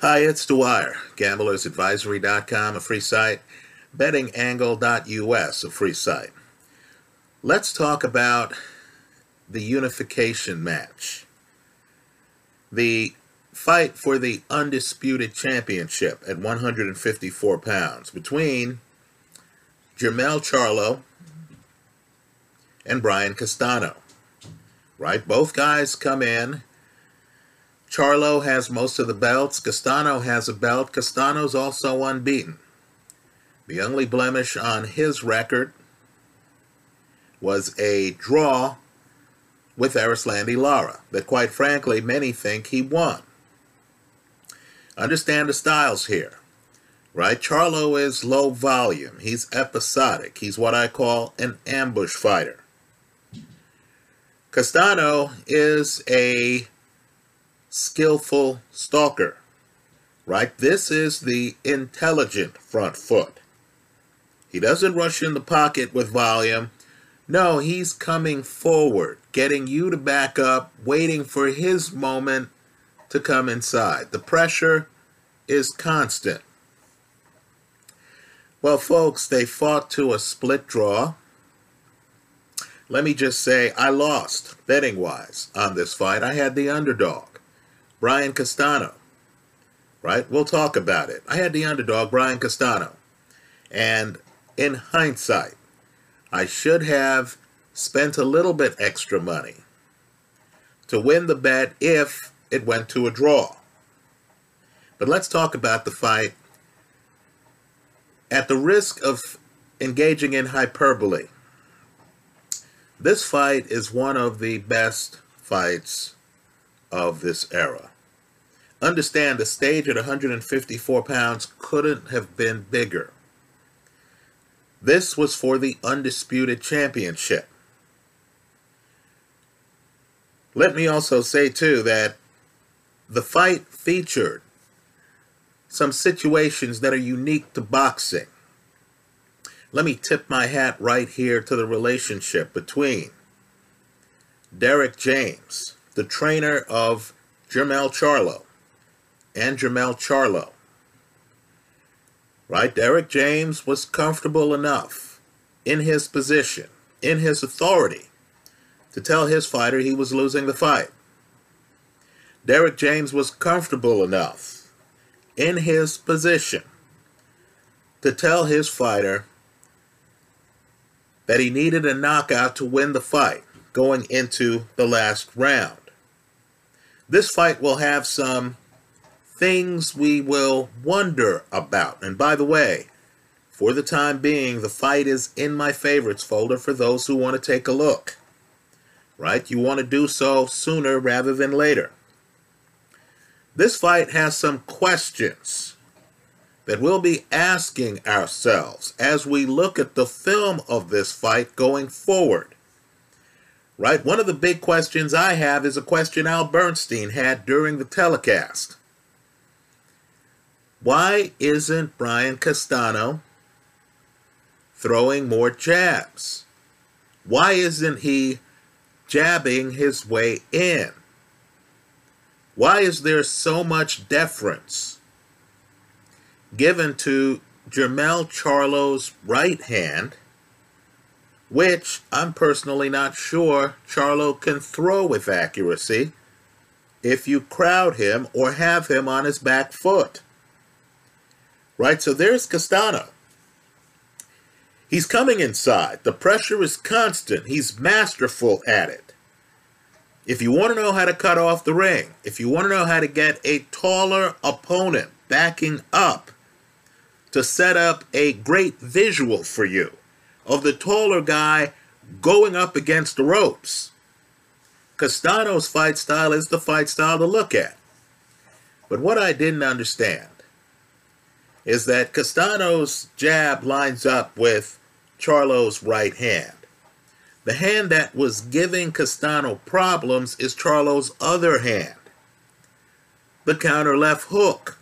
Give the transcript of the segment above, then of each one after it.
Hi, it's Dwyer, gamblersadvisory.com, a free site, bettingangle.us, a free site. Let's talk about the unification match. The fight for the undisputed championship at 154 pounds between Jermell Charlo and Brian Castano. Right? Both guys come in Charlo has most of the belts. Castano has a belt. Castano's also unbeaten. The only blemish on his record was a draw with Erislandy Lara that, quite frankly, many think he won. Understand the styles here, right? Charlo is low volume. He's episodic. He's what I call an ambush fighter. Castano is a skillful stalker, right? This is the intelligent front foot. He doesn't rush in the pocket with volume. No, he's coming forward, getting you to back up, waiting for his moment to come inside. The pressure is constant. Well, folks, they fought to a split draw. Let me just say, I lost betting wise on this fight. I had the underdog. Brian Castano. Right? We'll talk about it. I had the underdog, Brian Castano. And in hindsight, I should have spent a little bit extra money to win the bet if it went to a draw. But let's talk about the fight at the risk of engaging in hyperbole. This fight is one of the best fights of this era. Understand the stage at 154 pounds couldn't have been bigger. This was for the undisputed championship. Let me also say, too, that the fight featured some situations that are unique to boxing. Let me tip my hat right here to the relationship between Derek James the trainer of Jermell Charlo and Jermell Charlo. Right? Derek James was comfortable enough in his position, in his authority, to tell his fighter he was losing the fight. Derek James was comfortable enough in his position to tell his fighter that he needed a knockout to win the fight going into the last round. This fight will have some things we will wonder about. And by the way, for the time being, the fight is in my favorites folder for those who want to take a look. Right? You want to do so sooner rather than later. This fight has some questions that we'll be asking ourselves as we look at the film of this fight going forward right? One of the big questions I have is a question Al Bernstein had during the telecast. Why isn't Brian Castano throwing more jabs? Why isn't he jabbing his way in? Why is there so much deference given to Jermell Charlo's right hand? Which I'm personally not sure Charlo can throw with accuracy if you crowd him or have him on his back foot. Right? So there's Castano. He's coming inside. The pressure is constant. He's masterful at it. If you want to know how to cut off the ring, if you want to know how to get a taller opponent backing up to set up a great visual for you, of the taller guy going up against the ropes. Castano's fight style is the fight style to look at. But what I didn't understand is that Castano's jab lines up with Charlo's right hand. The hand that was giving Castano problems is Charlo's other hand. The counter left hook.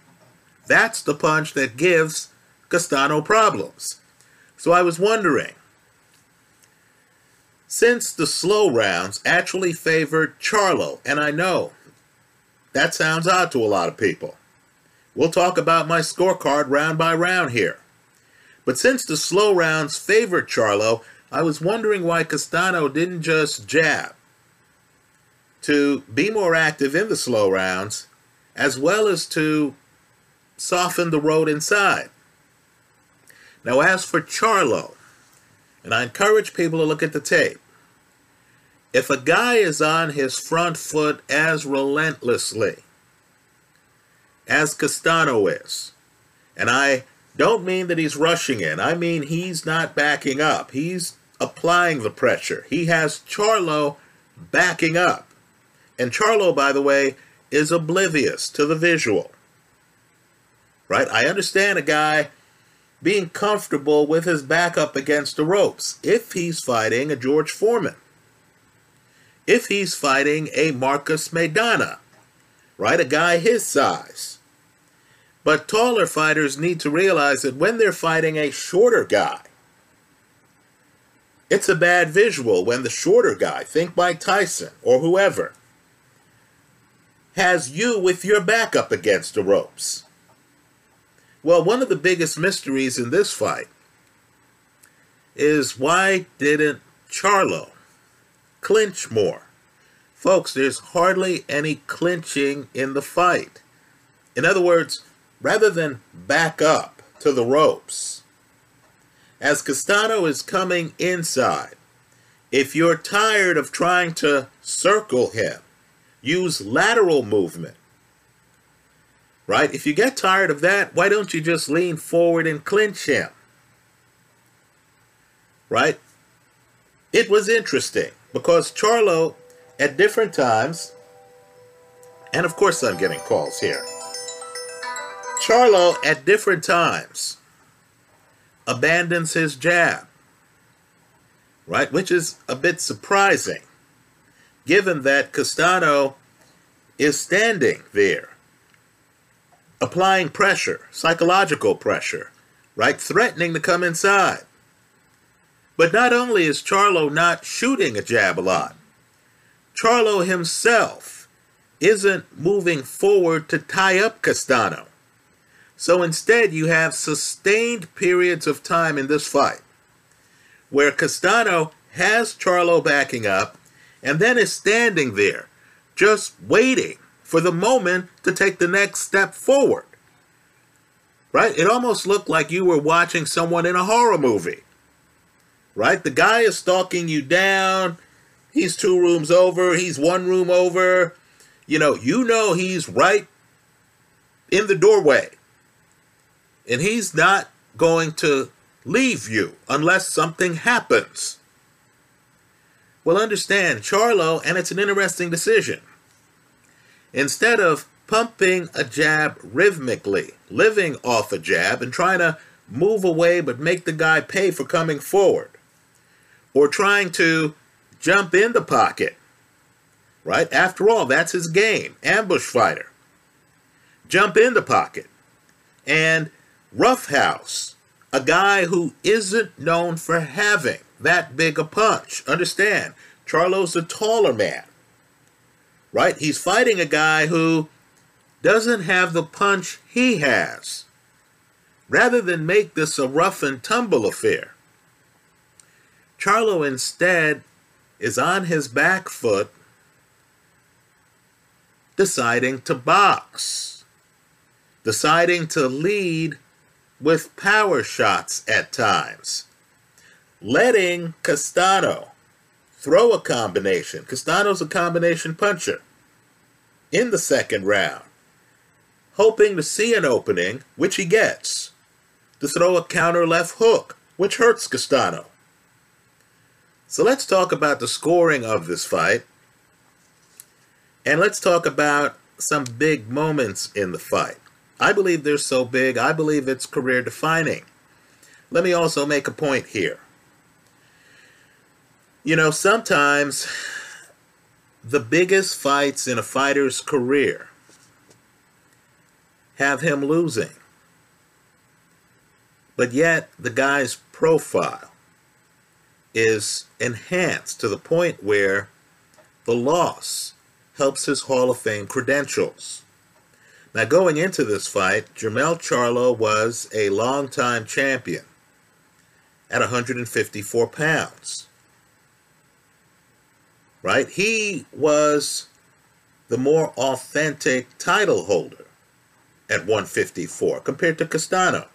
That's the punch that gives Castano problems. So I was wondering, since the slow rounds actually favored Charlo, and I know that sounds odd to a lot of people, We'll talk about my scorecard round by round here. But since the slow rounds favored Charlo, I was wondering why Castano didn't just jab to be more active in the slow rounds, as well as to soften the road inside. Now, as for Charlo, and I encourage people to look at the tape, if a guy is on his front foot as relentlessly as Castano is, and I don't mean that he's rushing in, I mean he's not backing up. He's applying the pressure. He has Charlo backing up. And Charlo, by the way, is oblivious to the visual. Right? I understand a guy being comfortable with his back up against the ropes if he's fighting a George Foreman. If he's fighting a Marcus Maidana, right? A guy his size. But taller fighters need to realize that when they're fighting a shorter guy, it's a bad visual when the shorter guy, think Mike Tyson or whoever, has you with your back up against the ropes. Well, one of the biggest mysteries in this fight is why didn't Charlo clinch more? Folks, there's hardly any clinching in the fight. In other words, rather than back up to the ropes, as Castano is coming inside, if you're tired of trying to circle him, use lateral movement. Right? If you get tired of that, why don't you just lean forward and clinch him? Right? It was interesting because Charlo, at different times, and of course I'm getting calls here. Charlo, at different times, abandons his jab, right? Which is a bit surprising given that Castano is standing there, applying pressure, psychological pressure, right? Threatening to come inside. But not only is Charlo not shooting a jab a lot, Charlo himself isn't moving forward to tie up Castano. So instead, you have sustained periods of time in this fight where Castano has Charlo backing up and then is standing there just waiting for the moment to take the next step forward. Right? It almost looked like you were watching someone in a horror movie. Right? The guy is stalking you down. He's two rooms over, he's one room over. You know, you know he's right in the doorway. And he's not going to leave you unless something happens. Well, understand, Charlo, and it's an interesting decision. Instead of pumping a jab rhythmically, living off a jab, and trying to move away but make the guy pay for coming forward, or trying to jump in the pocket, right? After all, that's his game, ambush fighter. Jump in the pocket and roughhouse a guy who isn't known for having that big a punch. Understand, Charlo's a taller man, right? He's fighting a guy who doesn't have the punch he has. Rather than make this a rough and tumble affair, Charlo instead is on his back foot deciding to box, deciding to lead with power shots at times letting Castano throw a combination. Castano's a combination puncher in the second round, hoping to see an opening, which he gets, to throw a counter left hook, which hurts Castano. So let's talk about the scoring of this fight. And let's talk about some big moments in the fight. I believe they're so big, I believe it's career defining. Let me also make a point here. You know, sometimes the biggest fights in a fighter's career have him losing. But yet, the guy's profile is enhanced to the point where the loss helps his Hall of Fame credentials. Now, going into this fight, Jermell Charlo was a longtime champion at 154 pounds. Right? He was the more authentic title holder at 154 compared to Castano.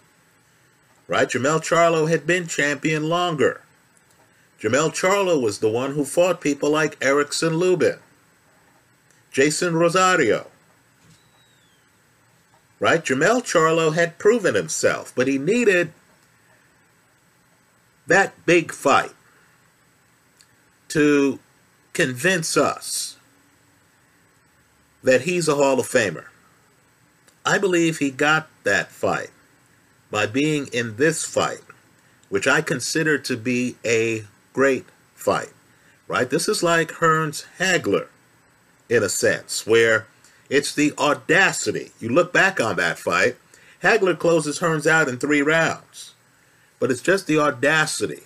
Right? Jermell Charlo had been champion longer. Jermell Charlo was the one who fought people like Erickson Lubin, Jason Rosario. Right? Jermell Charlo had proven himself, but he needed that big fight to convince us that he's a Hall of Famer. I believe he got that fight by being in this fight, which I consider to be a great fight, right? This is like Hearns Hagler in a sense, where it's the audacity. You look back on that fight, Hagler closes Hearns out in three rounds, but it's just the audacity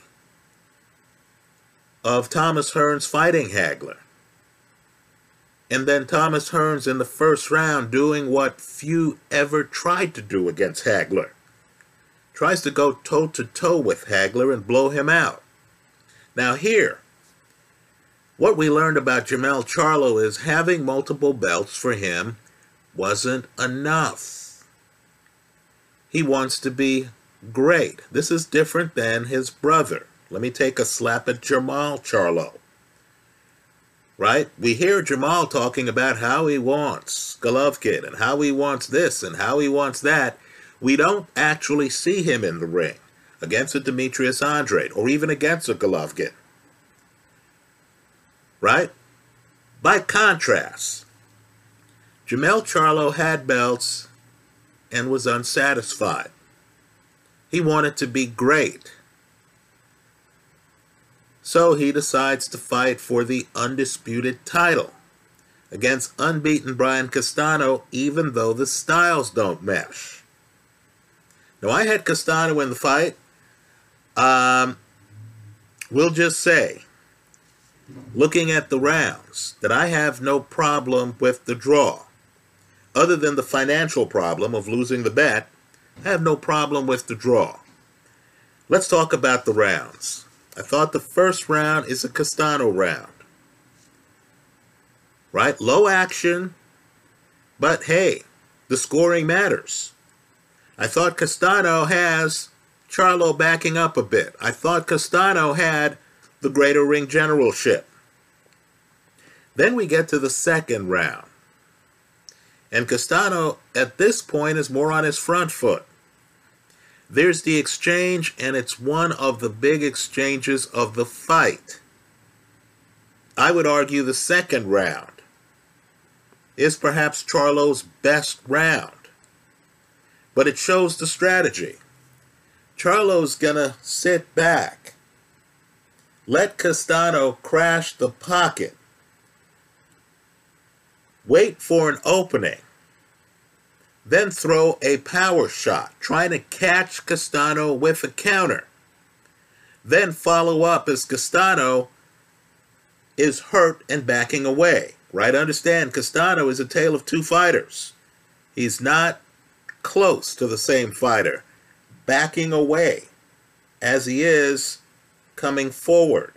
of Thomas Hearns fighting Hagler. And then Thomas Hearns in the first round doing what few ever tried to do against Hagler. Tries to go toe to toe with Hagler and blow him out. Now, here, what we learned about Jermell Charlo is having multiple belts for him wasn't enough. He wants to be great. This is different than his brother. Let me take a slap at Jermall Charlo. Right? We hear Jermall talking about how he wants Golovkin and how he wants this and how he wants that. We don't actually see him in the ring against a Demetrius Andrade or even against a Golovkin. Right? By contrast, Jermell Charlo had belts and was unsatisfied. He wanted to be great. So he decides to fight for the undisputed title against unbeaten Brian Castano, even though the styles don't mesh. Now, I had Castano in the fight. Um, we'll just say, looking at the rounds, that I have no problem with the draw. Other than the financial problem of losing the bet, I have no problem with the draw. Let's talk about the rounds. I thought the first round is a Castano round. Right? Low action, but hey, the scoring matters. I thought Castano has Charlo backing up a bit. I thought Castano had the greater ring generalship. Then we get to the second round. And Castano, at this point, is more on his front foot. There's the exchange, and it's one of the big exchanges of the fight. I would argue the second round is perhaps Charlo's best round. But it shows the strategy. Charlo's gonna sit back, let Castano crash the pocket, wait for an opening, then throw a power shot, trying to catch Castano with a counter. Then follow up as Castano is hurt and backing away. Right? Understand, Castano is a tale of two fighters. He's not close to the same fighter, backing away as he is coming forward.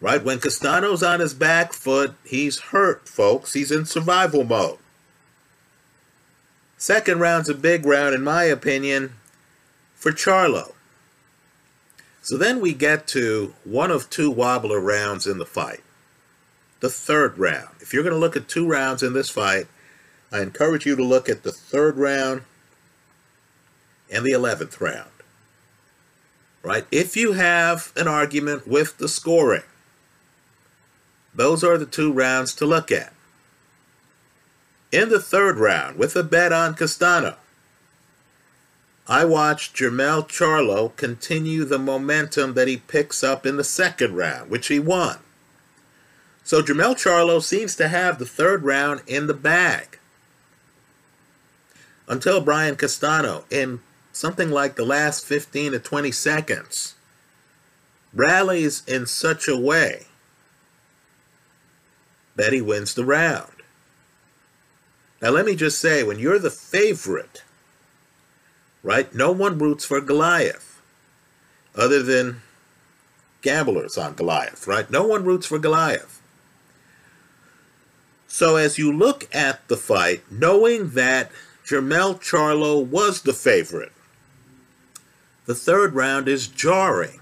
Right? When Castano's on his back foot, he's hurt, folks. He's in survival mode. Second round's a big round, in my opinion, for Charlo. So then we get to one of two wobbler rounds in the fight. The third round. If you're going to look at two rounds in this fight, I encourage you to look at the third round and the 11th round. Right? If you have an argument with the scoring, those are the two rounds to look at. In the third round, with a bet on Castano, I watched Jermell Charlo continue the momentum that he picks up in the second round, which he won. So Jermell Charlo seems to have the third round in the bag until Brian Castano in something like the last 15 to 20 seconds rallies in such a way that he wins the round. Now, let me just say, when you're the favorite, right, no one roots for Goliath other than gamblers on Goliath, right? No one roots for Goliath. So, as you look at the fight, knowing that Jermell Charlo was the favorite, the third round is jarring.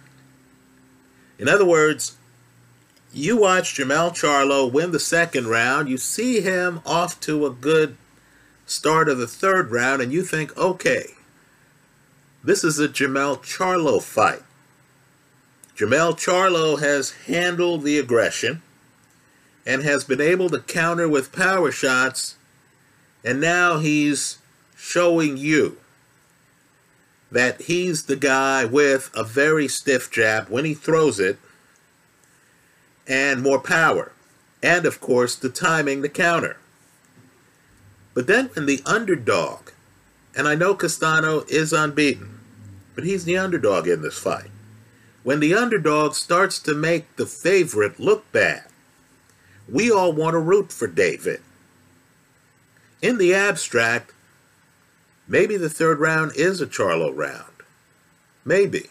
In other words, you watch Jermell Charlo win the second round, you see him off to a good start of the third round, and you think, okay, this is a Jermell Charlo fight. Jermell Charlo has handled the aggression and has been able to counter with power shots, and now he's showing you that he's the guy with a very stiff jab when he throws it and more power. And of course, the timing, the counter. But then when the underdog, and I know Castano is unbeaten, but he's the underdog in this fight. When the underdog starts to make the favorite look bad, we all want to root for David. In the abstract, maybe the third round is a Charlo round. Maybe.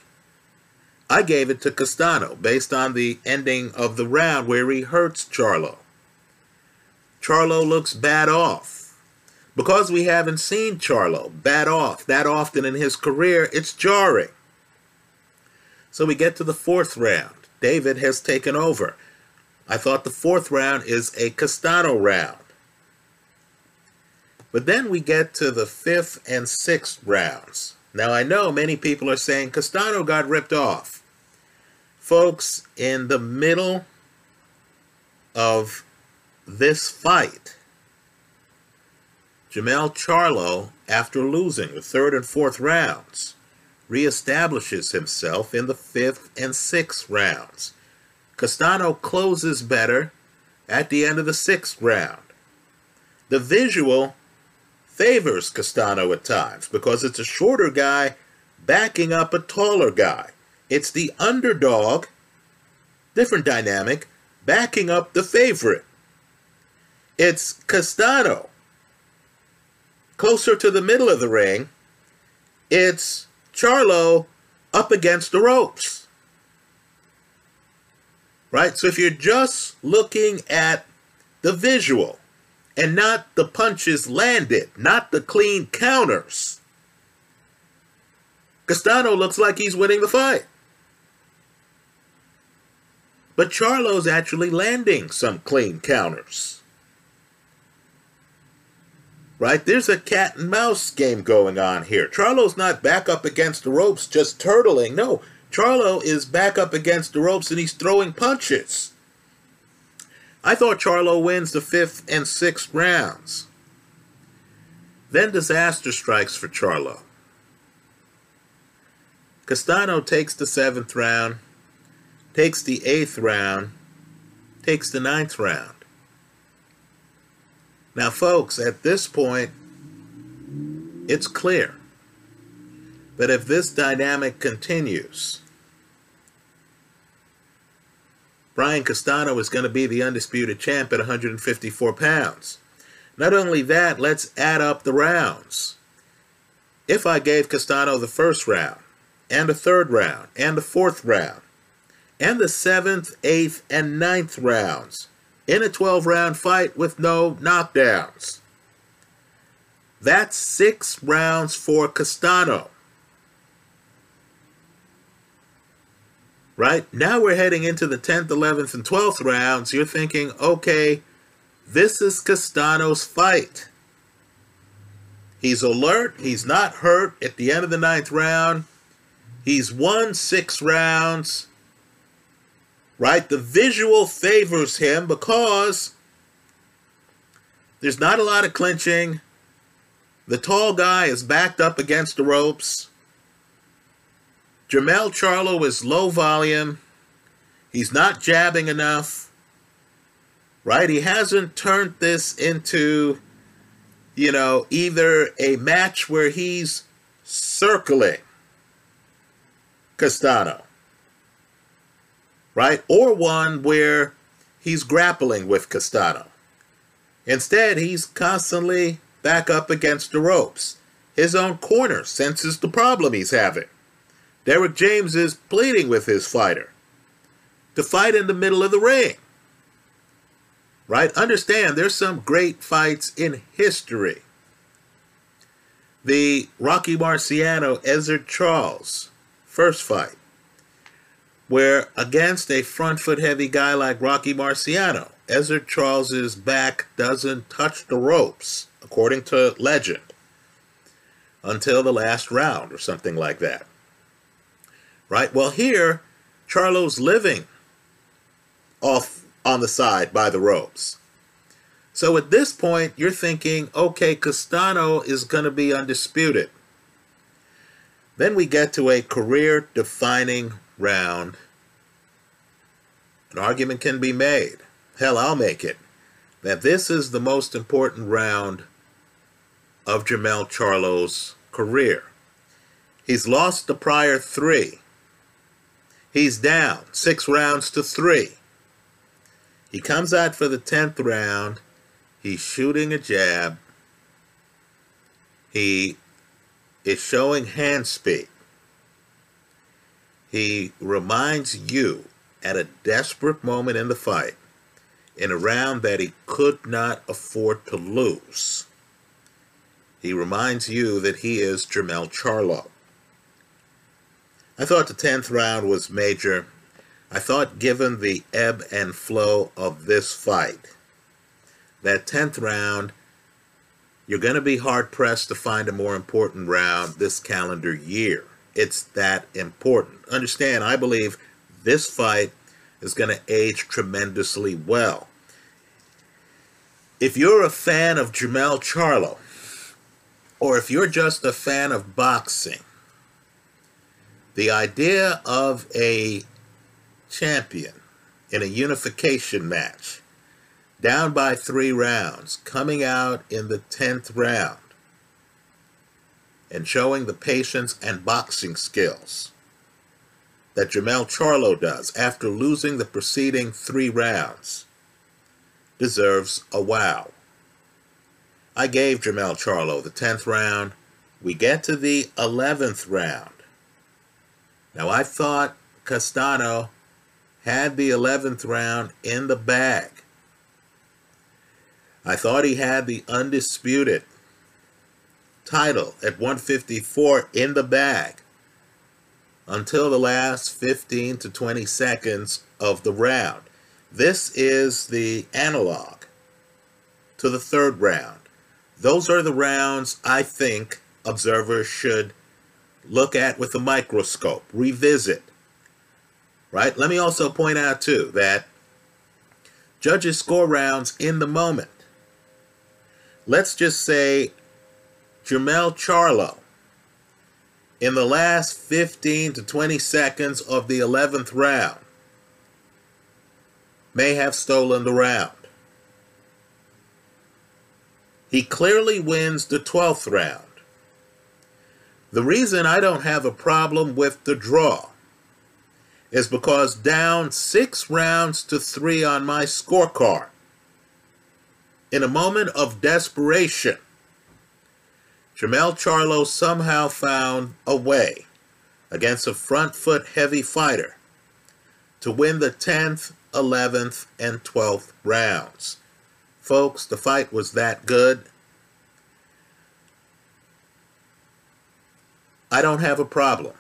I gave it to Castano based on the ending of the round where he hurts Charlo. Charlo looks bad off. Because we haven't seen Charlo bad off that often in his career, it's jarring. So we get to the fourth round. David has taken over. I thought the fourth round is a Castano round. But then we get to the fifth and sixth rounds. Now I know many people are saying Castano got ripped off. Folks, in the middle of this fight, Jermell Charlo, after losing the third and fourth rounds, reestablishes himself in the fifth and sixth rounds. Castano closes better at the end of the sixth round. The visual favors Castano at times because it's a shorter guy backing up a taller guy. It's the underdog, different dynamic, backing up the favorite. It's Castano, closer to the middle of the ring. It's Charlo up against the ropes. Right? So if you're just looking at the visual and not the punches landed, not the clean counters, Castano looks like he's winning the fight. But Charlo's actually landing some clean counters. Right? There's a cat and mouse game going on here. Charlo's not back up against the ropes just turtling. No, Charlo is back up against the ropes and he's throwing punches. I thought Charlo wins the fifth and sixth rounds. Then disaster strikes for Charlo. Castano takes the seventh round takes the eighth round, takes the ninth round. Now, folks, at this point, it's clear that if this dynamic continues, Brian Castano is going to be the undisputed champ at 154 pounds. Not only that, let's add up the rounds. If I gave Castano the first round, and the third round, and the fourth round, and the seventh, eighth, and ninth rounds in a 12 round fight with no knockdowns. That's six rounds for Castano. Right? Now we're heading into the 10th, 11th, and 12th rounds. You're thinking, okay, this is Castano's fight. He's alert. He's not hurt at the end of the ninth round. He's won six rounds right? The visual favors him because there's not a lot of clinching. The tall guy is backed up against the ropes. Jermell Charlo is low volume. He's not jabbing enough. Right? He hasn't turned this into, you know, either a match where he's circling Castano right? Or one where he's grappling with Castano. Instead, he's constantly back up against the ropes. His own corner senses the problem he's having. Derek James is pleading with his fighter to fight in the middle of the ring. Right? Understand, there's some great fights in history. The Rocky Marciano Ezzard Charles first fight, where against a front foot heavy guy like Rocky Marciano, Ezzard Charles's back doesn't touch the ropes, according to legend, until the last round or something like that. Right? Well, here, Charlo's living off on the side by the ropes. So at this point, you're thinking, okay, Castano is going to be undisputed. Then we get to a career defining round. An argument can be made. Hell, I'll make it. That this is the most important round of Jermell Charlo's career. He's lost the prior three. He's down six rounds to three. He comes out for the 10th round. He's shooting a jab. He is showing hand speed. He reminds you at a desperate moment in the fight, in a round that he could not afford to lose. He reminds you that he is Jermell Charlo. I thought the 10th round was major I thought, given the ebb and flow of this fight, that 10th round, you're going to be hard pressed to find a more important round this calendar year. It's that important. Understand, I believe this fight is going to age tremendously well. If you're a fan of Jermell Charlo, or if you're just a fan of boxing, the idea of a champion in a unification match, down by three rounds, coming out in the 10th round, and showing the patience and boxing skills that Jermell Charlo does after losing the preceding three rounds deserves a wow. I gave Jermell Charlo the 10th round. We get to the 11th round. Now, I thought Castano had the 11th round in the bag. I thought he had the undisputed title at 154 in the bag until the last 15 to 20 seconds of the round. This is the analog to the third round. Those are the rounds I think observers should look at with a microscope, revisit, right? Let me also point out, too, that judges score rounds in the moment. Let's just say Jermell Charlo, in the last 15 to 20 seconds of the 11th round, may have stolen the round. He clearly wins the 12th round. The reason I don't have a problem with the draw is because down six rounds to three on my scorecard, in a moment of desperation, Jermell Charlo somehow found a way against a front foot heavy fighter to win the 10th, 11th, and 12th rounds. Folks, the fight was that good. I don't have a problem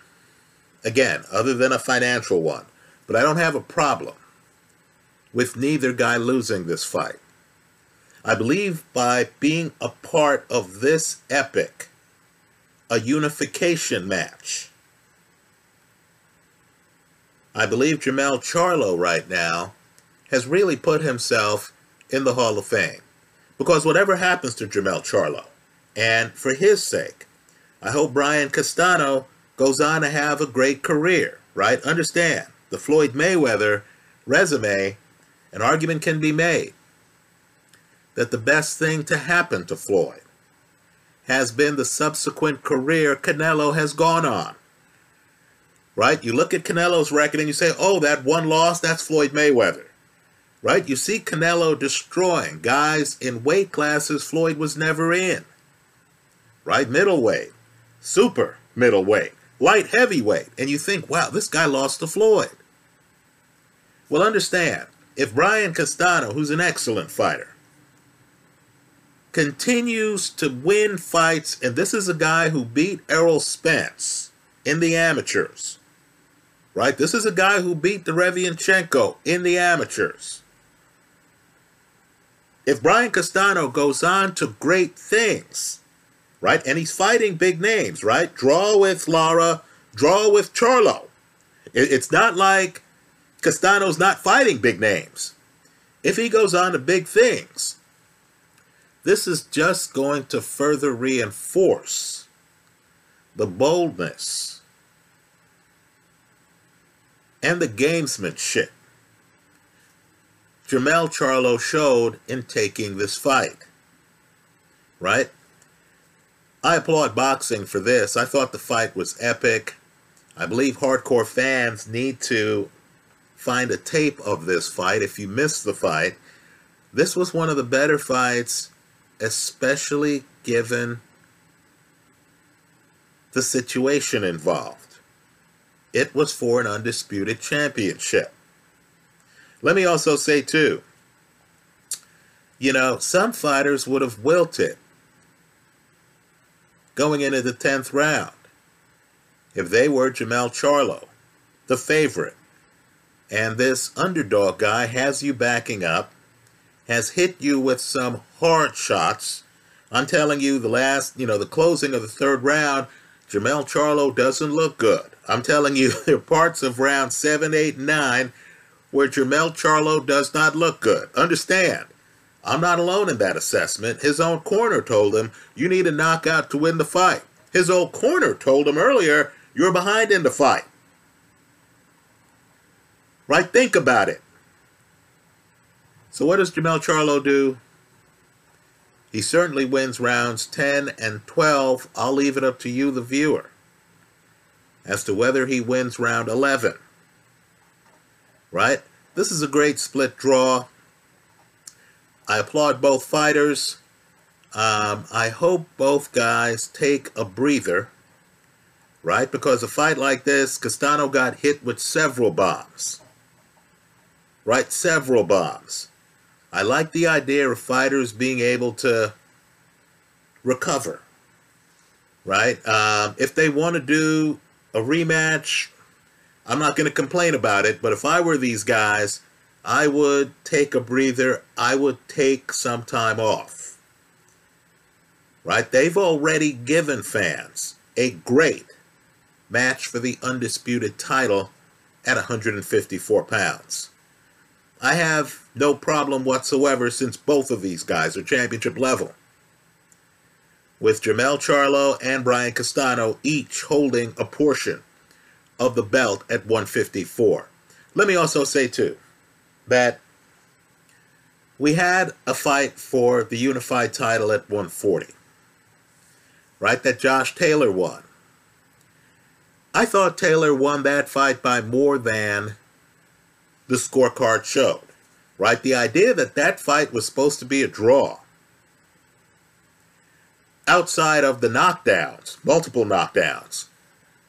Again, other than a financial one. But I don't have a problem with neither guy losing this fight. I believe by being a part of this epic, a unification match, I believe Jermell Charlo right now has really put himself in the Hall of Fame. Because whatever happens to Jermell Charlo, and for his sake, I hope Brian Castano goes on to have a great career, right? Understand the Floyd Mayweather resume, an argument can be made that the best thing to happen to Floyd has been the subsequent career Canelo has gone on. Right? You look at Canelo's record and you say, oh, that one loss, that's Floyd Mayweather. Right? You see Canelo destroying guys in weight classes Floyd was never in. right? Middleweight, super middleweight, light heavyweight. And you think, wow, this guy lost to Floyd. Well, understand, if Brian Castano, who's an excellent fighter, continues to win fights, and this is a guy who beat Errol Spence in the amateurs, right? This is a guy who beat Derevyanchenko in the amateurs. If Brian Castano goes on to great things, right, and he's fighting big names, right? Draw with Lara, draw with Charlo. It's not like Castano's not fighting big names. If he goes on to big things, this is just going to further reinforce the boldness and the gamesmanship Jermell Charlo showed in taking this fight. Right? I applaud boxing for this. I thought the fight was epic. I believe hardcore fans need to find a tape of this fight if you missed the fight. This was one of the better fights especially given the situation involved. It was for an undisputed championship. Let me also say, too, you know, some fighters would have wilted going into the 10th round if they were Jermell Charlo, the favorite. And this underdog guy has you backing up has hit you with some hard shots. I'm telling you, the last, you know, the closing of the third round, Jermell Charlo doesn't look good. I'm telling you, there are parts of round seven, eight, nine where Jermell Charlo does not look good. Understand, I'm not alone in that assessment. His own corner told him, you need a knockout to win the fight. His old corner told him earlier, you're behind in the fight. Right? Think about it. So what does Jermell Charlo do? He certainly wins rounds 10 and 12. I'll leave it up to you, the viewer, as to whether he wins round 11. Right? This is a great split draw. I applaud both fighters. Um, I hope both guys take a breather, right? Because a fight like this, Castano got hit with several bombs, right? Several bombs. I like the idea of fighters being able to recover, right? Um, if they want to do a rematch, I'm not going to complain about it. But if I were these guys, I would take a breather. I would take some time off, right? They've already given fans a great match for the undisputed title at 154 pounds. I have no problem whatsoever since both of these guys are championship level. With Jermell Charlo and Brian Castano each holding a portion of the belt at 154. Let me also say, too, that we had a fight for the unified title at 140, right? That Josh Taylor won. I thought Taylor won that fight by more than the scorecard showed, right? The idea that that fight was supposed to be a draw outside of the knockdowns, multiple knockdowns,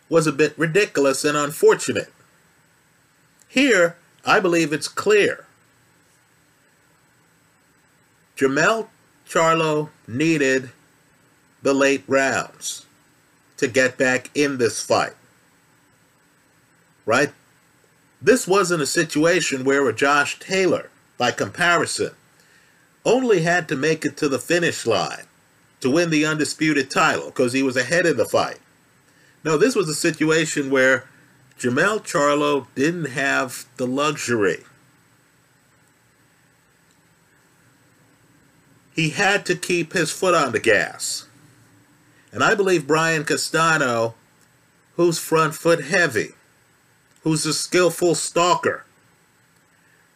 was a bit ridiculous and unfortunate. Here, I believe it's clear. Jermell Charlo needed the late rounds to get back in this fight. Right? This wasn't a situation where a Josh Taylor, by comparison, only had to make it to the finish line to win the undisputed title because he was ahead of the fight. No, this was a situation where Jermell Charlo didn't have the luxury. He had to keep his foot on the gas. And I believe Brian Castano, who's front foot heavy, who's a skillful stalker.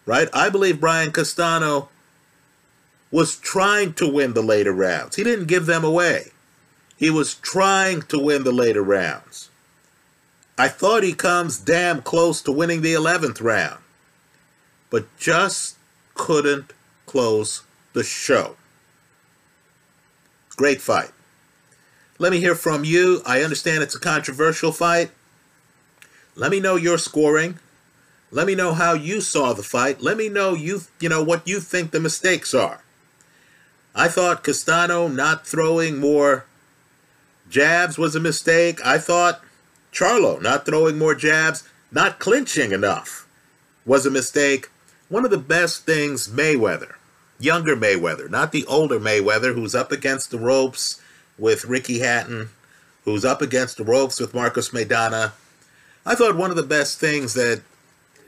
Right? I believe Brian Castano was trying to win the later rounds. He didn't give them away. He was trying to win the later rounds. I thought he comes damn close to winning the 11th round, but just couldn't close the show. Great fight. Let me hear from you. I understand it's a controversial fight. Let me know your scoring. Let me know how you saw the fight. Let me know you you know what you think the mistakes are. I thought Castano not throwing more jabs was a mistake. I thought Charlo not throwing more jabs, not clinching enough was a mistake. One of the best things Mayweather, younger Mayweather, not the older Mayweather who's up against the ropes with Ricky Hatton, who's up against the ropes with Marcos Maidana. I thought one of the best things that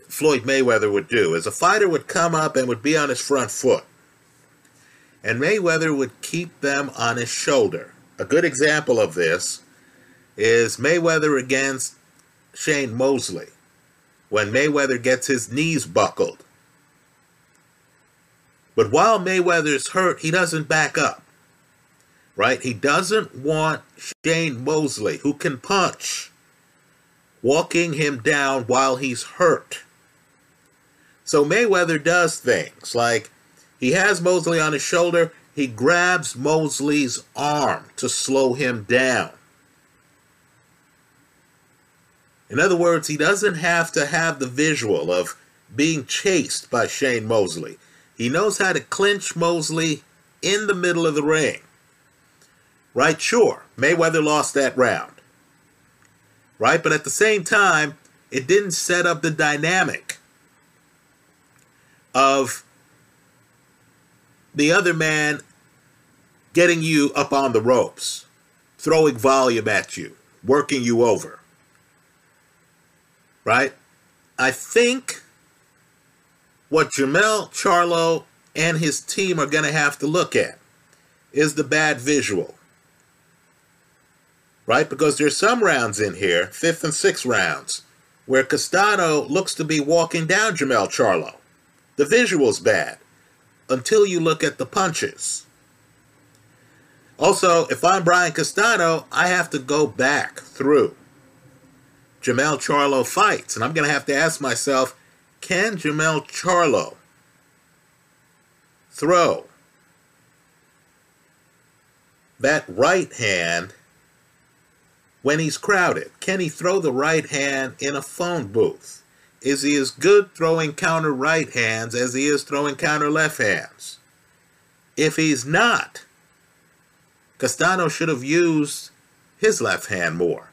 Floyd Mayweather would do is a fighter would come up and would be on his front foot. And Mayweather would keep them on his shoulder. A good example of this is Mayweather against Shane Mosley when Mayweather gets his knees buckled. But while Mayweather's hurt, he doesn't back up. Right? He doesn't want Shane Mosley, who can punch, walking him down while he's hurt. So Mayweather does things like he has Mosley on his shoulder, he grabs Mosley's arm to slow him down. In other words, he doesn't have to have the visual of being chased by Shane Mosley. He knows how to clinch Mosley in the middle of the ring. Right? Sure, Mayweather lost that round. Right? But at the same time, it didn't set up the dynamic of the other man getting you up on the ropes, throwing volume at you, working you over. Right? I think what Jermell Charlo and his team are going to have to look at is the bad visual. Right? Because there's some rounds in here, fifth and sixth rounds, where Castano looks to be walking down Jermell Charlo. The visual's bad until you look at the punches. Also, if I'm Brian Castano, I have to go back through Jermell Charlo fights, and I'm going to have to ask myself, can Jermell Charlo throw that right hand when he's crowded? Can he throw the right hand in a phone booth? Is he as good throwing counter right hands as he is throwing counter left hands? If he's not, Castano should have used his left hand more.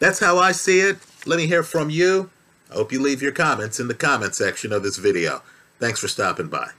That's how I see it. Let me hear from you. I hope you leave your comments in the comment section of this video. Thanks for stopping by.